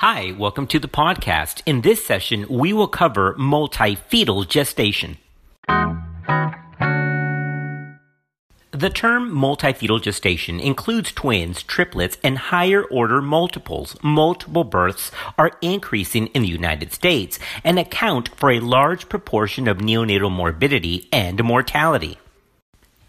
Hi, welcome to the podcast. In this session, we will cover multifetal gestation. The term multifetal gestation includes twins, triplets, and higher order multiples. Multiple births are increasing in the United States and account for a large proportion of neonatal morbidity and mortality.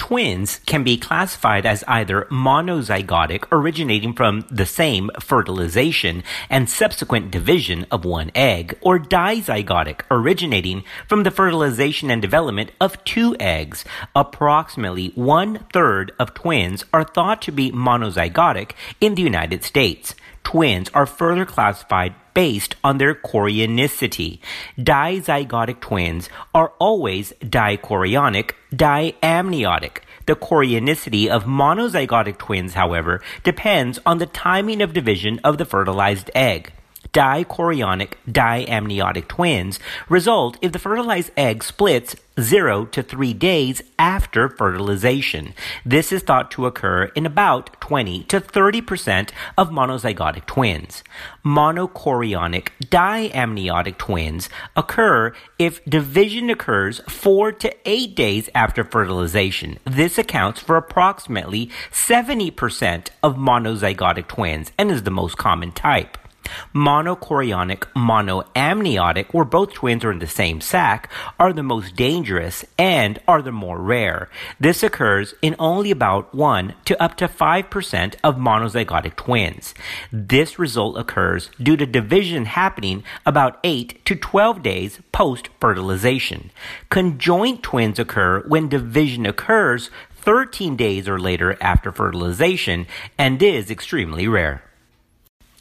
Twins can be classified as either monozygotic, originating from the same fertilization and subsequent division of one egg, or dizygotic, originating from the fertilization and development of two eggs. Approximately one third of twins are thought to be monozygotic in the United States. Twins are further classified based on their chorionicity. Dizygotic twins are always dichorionic, diamniotic. The chorionicity of monozygotic twins, however, depends on the timing of division of the fertilized egg dichorionic diamniotic twins result if the fertilized egg splits 0 to 3 days after fertilization. This is thought to occur in about 20 to 30% of monozygotic twins. Monochorionic diamniotic twins occur if division occurs 4 to 8 days after fertilization. This accounts for approximately 70% of monozygotic twins and is the most common type. Monochorionic, monoamniotic, where both twins are in the same sac, are the most dangerous and are the more rare. This occurs in only about 1 to up to 5% of monozygotic twins. This result occurs due to division happening about 8 to 12 days post fertilization. Conjoint twins occur when division occurs 13 days or later after fertilization and is extremely rare.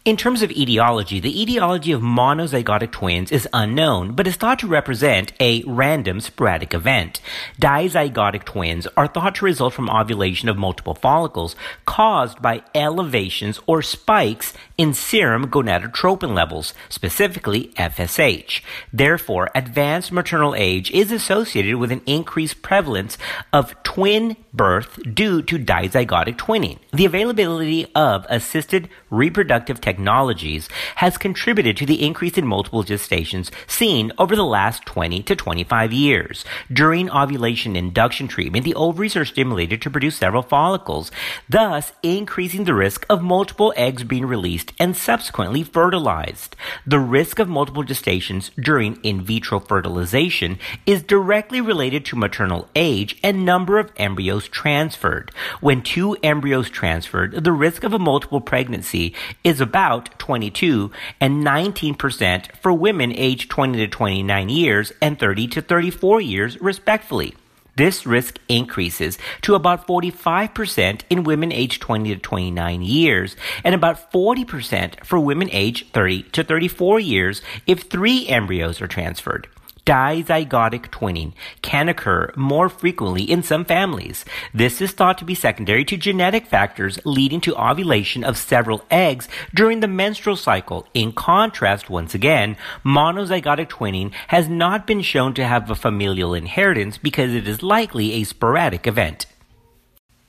In terms of etiology, the etiology of monozygotic twins is unknown, but is thought to represent a random sporadic event. Dizygotic twins are thought to result from ovulation of multiple follicles caused by elevations or spikes in serum gonadotropin levels, specifically FSH. Therefore, advanced maternal age is associated with an increased prevalence of twin birth due to dizygotic twinning. The availability of assisted reproductive technologies has contributed to the increase in multiple gestations seen over the last 20 to 25 years. During ovulation induction treatment, the ovaries are stimulated to produce several follicles, thus increasing the risk of multiple eggs being released and subsequently fertilized. The risk of multiple gestations during in vitro fertilization is directly related to maternal age and number of embryos transferred. When two embryos transferred, the risk of a multiple pregnancy is about 22 and 19% for women aged 20 to 29 years and 30 to 34 years respectively. This risk increases to about 45% in women aged 20 to 29 years and about 40% for women aged 30 to 34 years if three embryos are transferred dizygotic twinning can occur more frequently in some families. This is thought to be secondary to genetic factors leading to ovulation of several eggs during the menstrual cycle. In contrast, once again, monozygotic twinning has not been shown to have a familial inheritance because it is likely a sporadic event.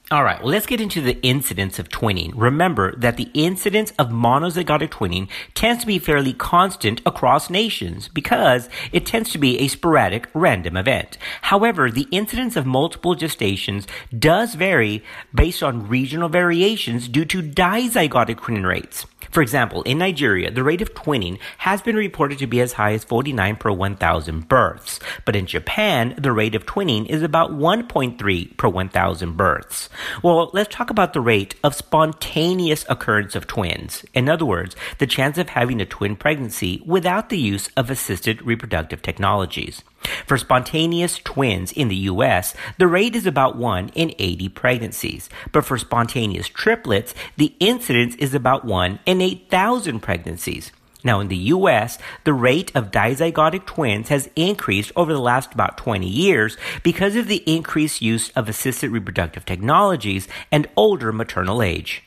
All right, let's get into the incidence of twinning. Remember that the incidence of monozygotic twinning tends to be fairly constant across nations because it tends to be a sporadic, random event. However, the incidence of multiple gestations does vary based on regional variations due to dizygotic twinning rates. For example, in Nigeria, the rate of twinning has been reported to be as high as 49 per 1,000 births, but in Japan, the rate of twinning is about 1.3 per 1,000 births. Well, let's talk about the rate of spontaneous occurrence of twins. In other words, the chance of having a twin pregnancy without the use of assisted reproductive technologies. For spontaneous twins in the US, the rate is about 1 in 80 pregnancies. But for spontaneous triplets, the incidence is about 1 in 8,000 pregnancies. Now, in the US, the rate of dizygotic twins has increased over the last about 20 years because of the increased use of assisted reproductive technologies and older maternal age.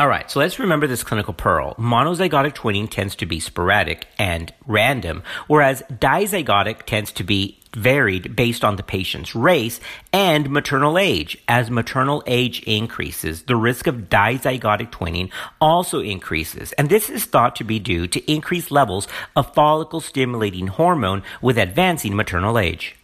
All right, so let's remember this clinical pearl. Monozygotic twinning tends to be sporadic and random, whereas dizygotic tends to be varied based on the patient's race and maternal age. As maternal age increases, the risk of dizygotic twinning also increases, and this is thought to be due to increased levels of follicle stimulating hormone with advancing maternal age.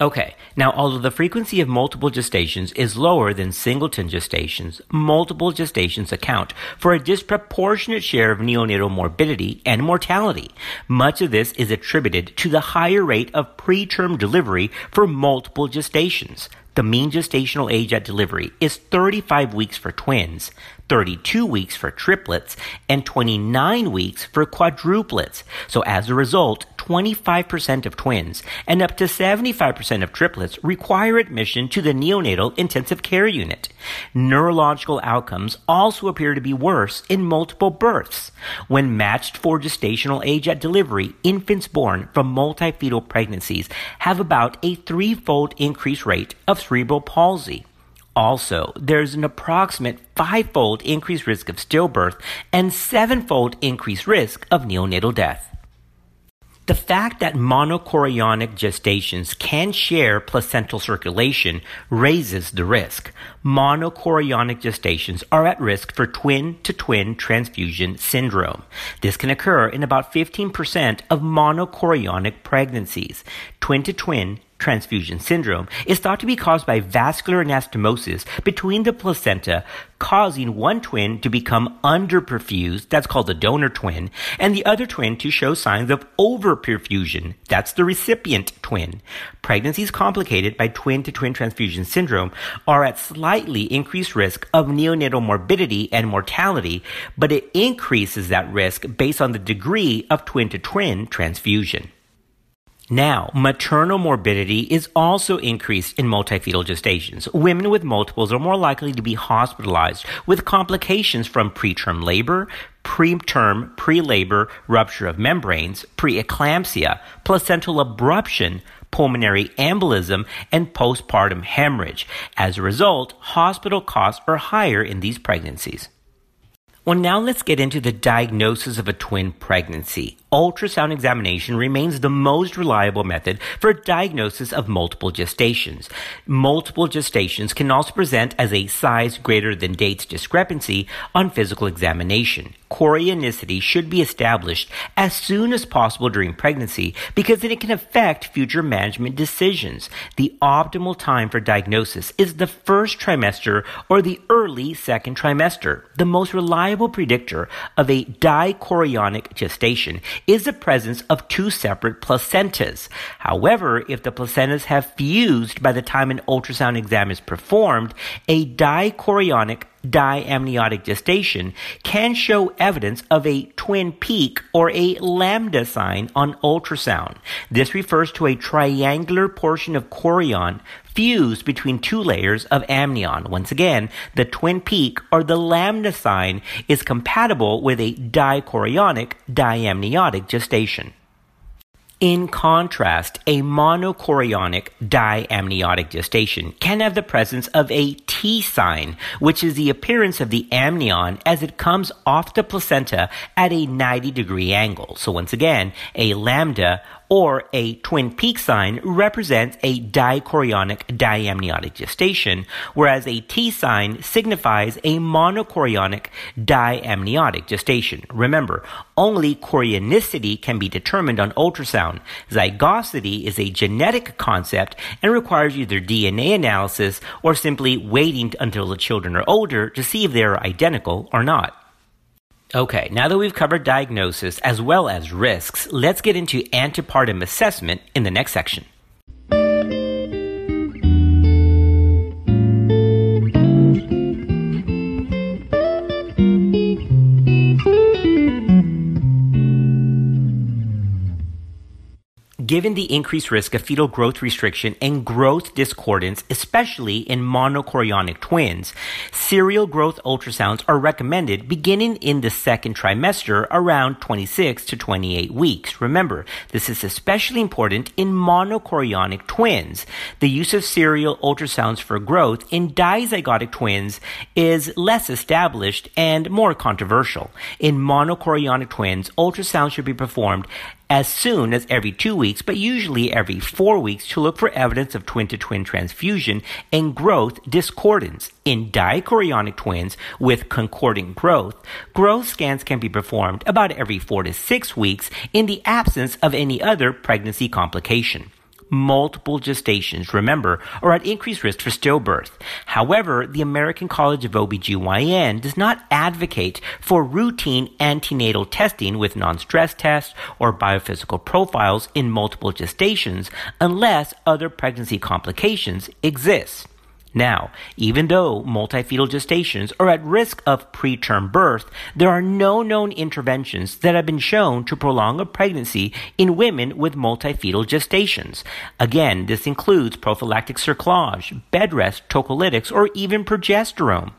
Okay, now although the frequency of multiple gestations is lower than singleton gestations, multiple gestations account for a disproportionate share of neonatal morbidity and mortality. Much of this is attributed to the higher rate of preterm delivery for multiple gestations. The mean gestational age at delivery is 35 weeks for twins, 32 weeks for triplets, and 29 weeks for quadruplets. So as a result, 25% of twins and up to 75% of triplets require admission to the neonatal intensive care unit. Neurological outcomes also appear to be worse in multiple births. When matched for gestational age at delivery, infants born from multifetal pregnancies have about a threefold increased rate of cerebral palsy. Also, there's an approximate fivefold increased risk of stillbirth and sevenfold increased risk of neonatal death. The fact that monochorionic gestations can share placental circulation raises the risk. Monochorionic gestations are at risk for twin to twin transfusion syndrome. This can occur in about 15% of monochorionic pregnancies. Twin to twin transfusion syndrome is thought to be caused by vascular anastomosis between the placenta, causing one twin to become underperfused, that's called the donor twin, and the other twin to show signs of overperfusion, that's the recipient twin. Pregnancies complicated by twin to twin transfusion syndrome are at slightly increased risk of neonatal morbidity and mortality, but it increases that risk based on the degree of twin to twin transfusion. Now, maternal morbidity is also increased in multifetal gestations. Women with multiples are more likely to be hospitalized with complications from preterm labor, preterm pre-labor rupture of membranes, preeclampsia, placental abruption, pulmonary embolism, and postpartum hemorrhage. As a result, hospital costs are higher in these pregnancies. Well, now let's get into the diagnosis of a twin pregnancy. Ultrasound examination remains the most reliable method for diagnosis of multiple gestations. Multiple gestations can also present as a size greater than dates discrepancy on physical examination. Chorionicity should be established as soon as possible during pregnancy because it can affect future management decisions. The optimal time for diagnosis is the first trimester or the early second trimester. The most reliable predictor of a dichorionic gestation is the presence of two separate placentas. However, if the placentas have fused by the time an ultrasound exam is performed, a dichorionic diamniotic gestation can show evidence of a twin peak or a lambda sign on ultrasound. This refers to a triangular portion of chorion fused between two layers of amnion. Once again, the twin peak or the lambda sign is compatible with a dichorionic diamniotic gestation. In contrast, a monochorionic diamniotic gestation can have the presence of a T sign, which is the appearance of the amnion as it comes off the placenta at a 90 degree angle. So once again, a lambda or a twin peak sign represents a dichorionic diamniotic gestation, whereas a T sign signifies a monochorionic diamniotic gestation. Remember, only chorionicity can be determined on ultrasound. Zygosity is a genetic concept and requires either DNA analysis or simply waiting until the children are older to see if they are identical or not. Okay, now that we've covered diagnosis as well as risks, let's get into antepartum assessment in the next section. Given the increased risk of fetal growth restriction and growth discordance, especially in monochorionic twins, serial growth ultrasounds are recommended beginning in the second trimester around 26 to 28 weeks. Remember, this is especially important in monochorionic twins. The use of serial ultrasounds for growth in dizygotic twins is less established and more controversial. In monochorionic twins, ultrasound should be performed as soon as every two weeks, but usually every four weeks to look for evidence of twin to twin transfusion and growth discordance. In dichorionic twins with concordant growth, growth scans can be performed about every four to six weeks in the absence of any other pregnancy complication multiple gestations, remember, are at increased risk for stillbirth. However, the American College of OBGYN does not advocate for routine antenatal testing with non-stress tests or biophysical profiles in multiple gestations unless other pregnancy complications exist. Now, even though multifetal gestations are at risk of preterm birth, there are no known interventions that have been shown to prolong a pregnancy in women with multifetal gestations. Again, this includes prophylactic cerclage, bed rest, tocolytics, or even progesterone.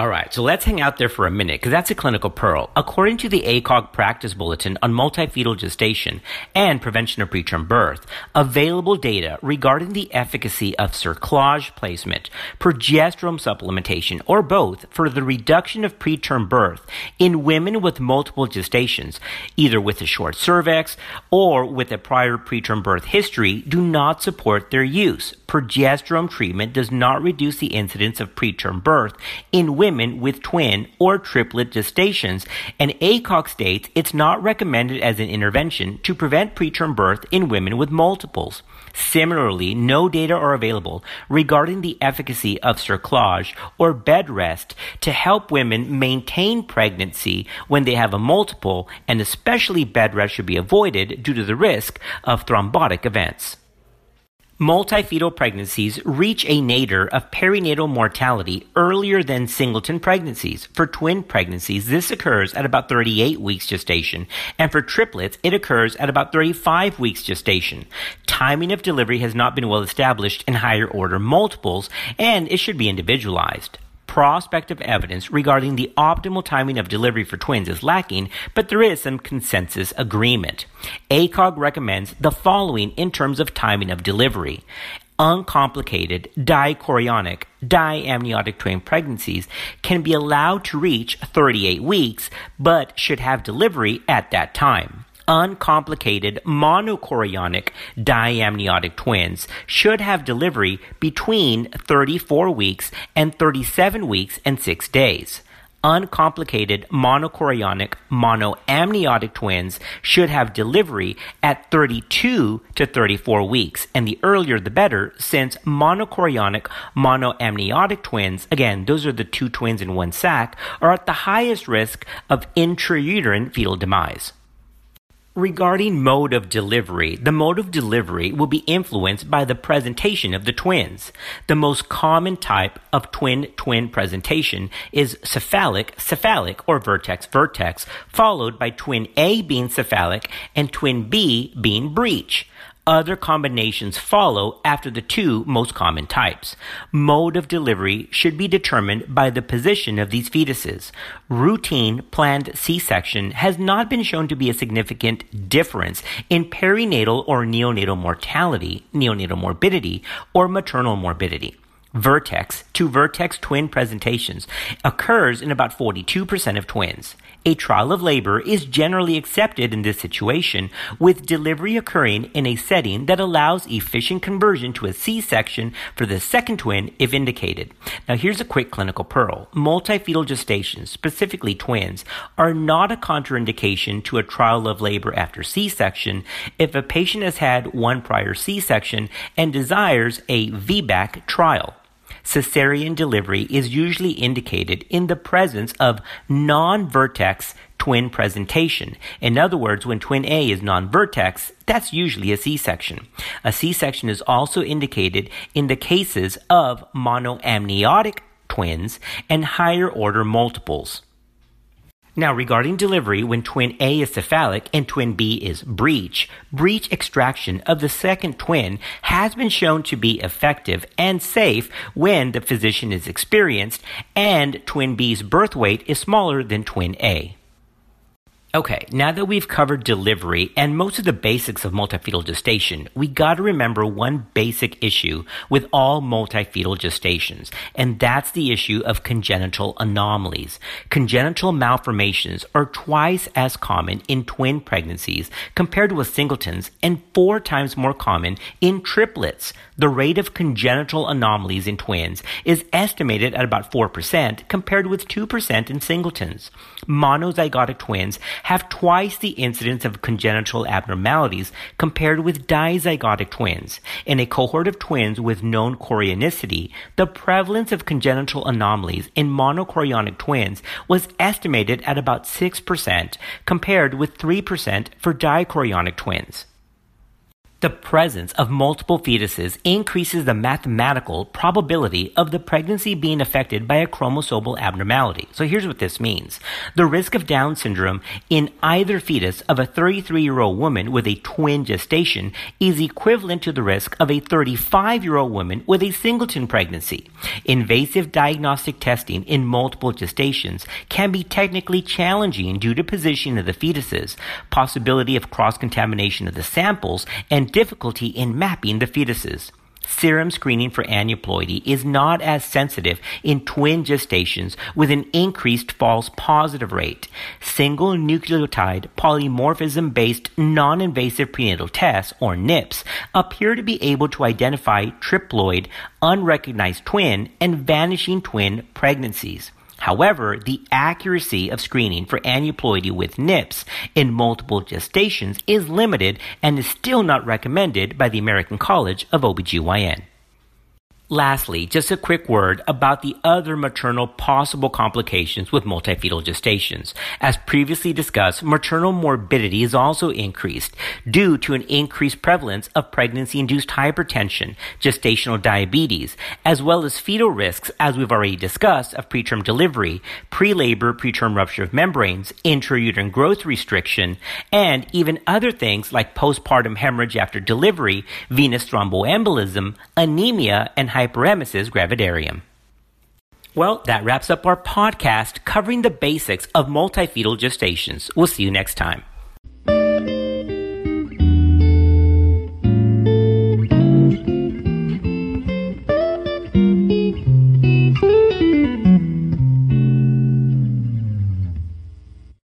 All right, so let's hang out there for a minute because that's a clinical pearl. According to the ACOG practice bulletin on multifetal gestation and prevention of preterm birth, available data regarding the efficacy of cerclage placement, progesterone supplementation, or both for the reduction of preterm birth in women with multiple gestations, either with a short cervix or with a prior preterm birth history, do not support their use. Progesterone treatment does not reduce the incidence of preterm birth in women women with twin or triplet gestations, and ACOG states it's not recommended as an intervention to prevent preterm birth in women with multiples. Similarly, no data are available regarding the efficacy of cerclage or bed rest to help women maintain pregnancy when they have a multiple, and especially bed rest should be avoided due to the risk of thrombotic events. Multifetal pregnancies reach a nadir of perinatal mortality earlier than singleton pregnancies. For twin pregnancies, this occurs at about 38 weeks gestation, and for triplets, it occurs at about 35 weeks gestation. Timing of delivery has not been well established in higher order multiples, and it should be individualized prospective evidence regarding the optimal timing of delivery for twins is lacking, but there is some consensus agreement. ACOG recommends the following in terms of timing of delivery. Uncomplicated dichorionic diamniotic twin pregnancies can be allowed to reach 38 weeks, but should have delivery at that time uncomplicated monochorionic diamniotic twins should have delivery between 34 weeks and 37 weeks and 6 days. Uncomplicated monochorionic monoamniotic twins should have delivery at 32 to 34 weeks, and the earlier the better, since monochorionic monoamniotic twins, again, those are the two twins in one sac, are at the highest risk of intrauterine fetal demise. Regarding mode of delivery, the mode of delivery will be influenced by the presentation of the twins. The most common type of twin-twin presentation is cephalic, cephalic, or vertex-vertex, followed by twin A being cephalic and twin B being breech. Other combinations follow after the two most common types. Mode of delivery should be determined by the position of these fetuses. Routine planned C-section has not been shown to be a significant difference in perinatal or neonatal mortality, neonatal morbidity, or maternal morbidity vertex to vertex twin presentations occurs in about 42% of twins. A trial of labor is generally accepted in this situation, with delivery occurring in a setting that allows efficient conversion to a C-section for the second twin if indicated. Now here's a quick clinical pearl. Multifetal gestations, specifically twins, are not a contraindication to a trial of labor after C-section if a patient has had one prior C-section and desires a VBAC trial. Cesarean delivery is usually indicated in the presence of non-vertex twin presentation. In other words, when twin A is non-vertex, that's usually a C-section. A C-section is also indicated in the cases of monoamniotic twins and higher order multiples. Now, regarding delivery, when twin A is cephalic and twin B is breech, breech extraction of the second twin has been shown to be effective and safe when the physician is experienced and twin B's birth weight is smaller than twin A. Okay, now that we've covered delivery and most of the basics of multifetal gestation, we gotta remember one basic issue with all multifetal gestations, and that's the issue of congenital anomalies. Congenital malformations are twice as common in twin pregnancies compared with singletons and four times more common in triplets. The rate of congenital anomalies in twins is estimated at about 4% compared with 2% in singletons. Monozygotic twins have twice the incidence of congenital abnormalities compared with dizygotic twins. In a cohort of twins with known chorionicity, the prevalence of congenital anomalies in monochorionic twins was estimated at about 6% compared with 3% for dichorionic twins. The presence of multiple fetuses increases the mathematical probability of the pregnancy being affected by a chromosomal abnormality. So here's what this means. The risk of Down syndrome in either fetus of a 33 year old woman with a twin gestation is equivalent to the risk of a 35 year old woman with a singleton pregnancy. Invasive diagnostic testing in multiple gestations can be technically challenging due to position of the fetuses, possibility of cross contamination of the samples, and difficulty in mapping the fetuses. Serum screening for aneuploidy is not as sensitive in twin gestations with an increased false positive rate. Single nucleotide polymorphism based non invasive prenatal tests, or NIPS, appear to be able to identify triploid, unrecognized twin, and vanishing twin pregnancies. However, the accuracy of screening for aneuploidy with NIPS in multiple gestations is limited and is still not recommended by the American College of OBGYN. Lastly, just a quick word about the other maternal possible complications with multifetal gestations. As previously discussed, maternal morbidity is also increased due to an increased prevalence of pregnancy-induced hypertension, gestational diabetes, as well as fetal risks, as we've already discussed, of preterm delivery, pre-labor, preterm rupture of membranes, intrauterine growth restriction, and even other things like postpartum hemorrhage after delivery, venous thromboembolism, anemia, and hyperemesis gravidarum. Well, that wraps up our podcast covering the basics of multifetal gestations. We'll see you next time.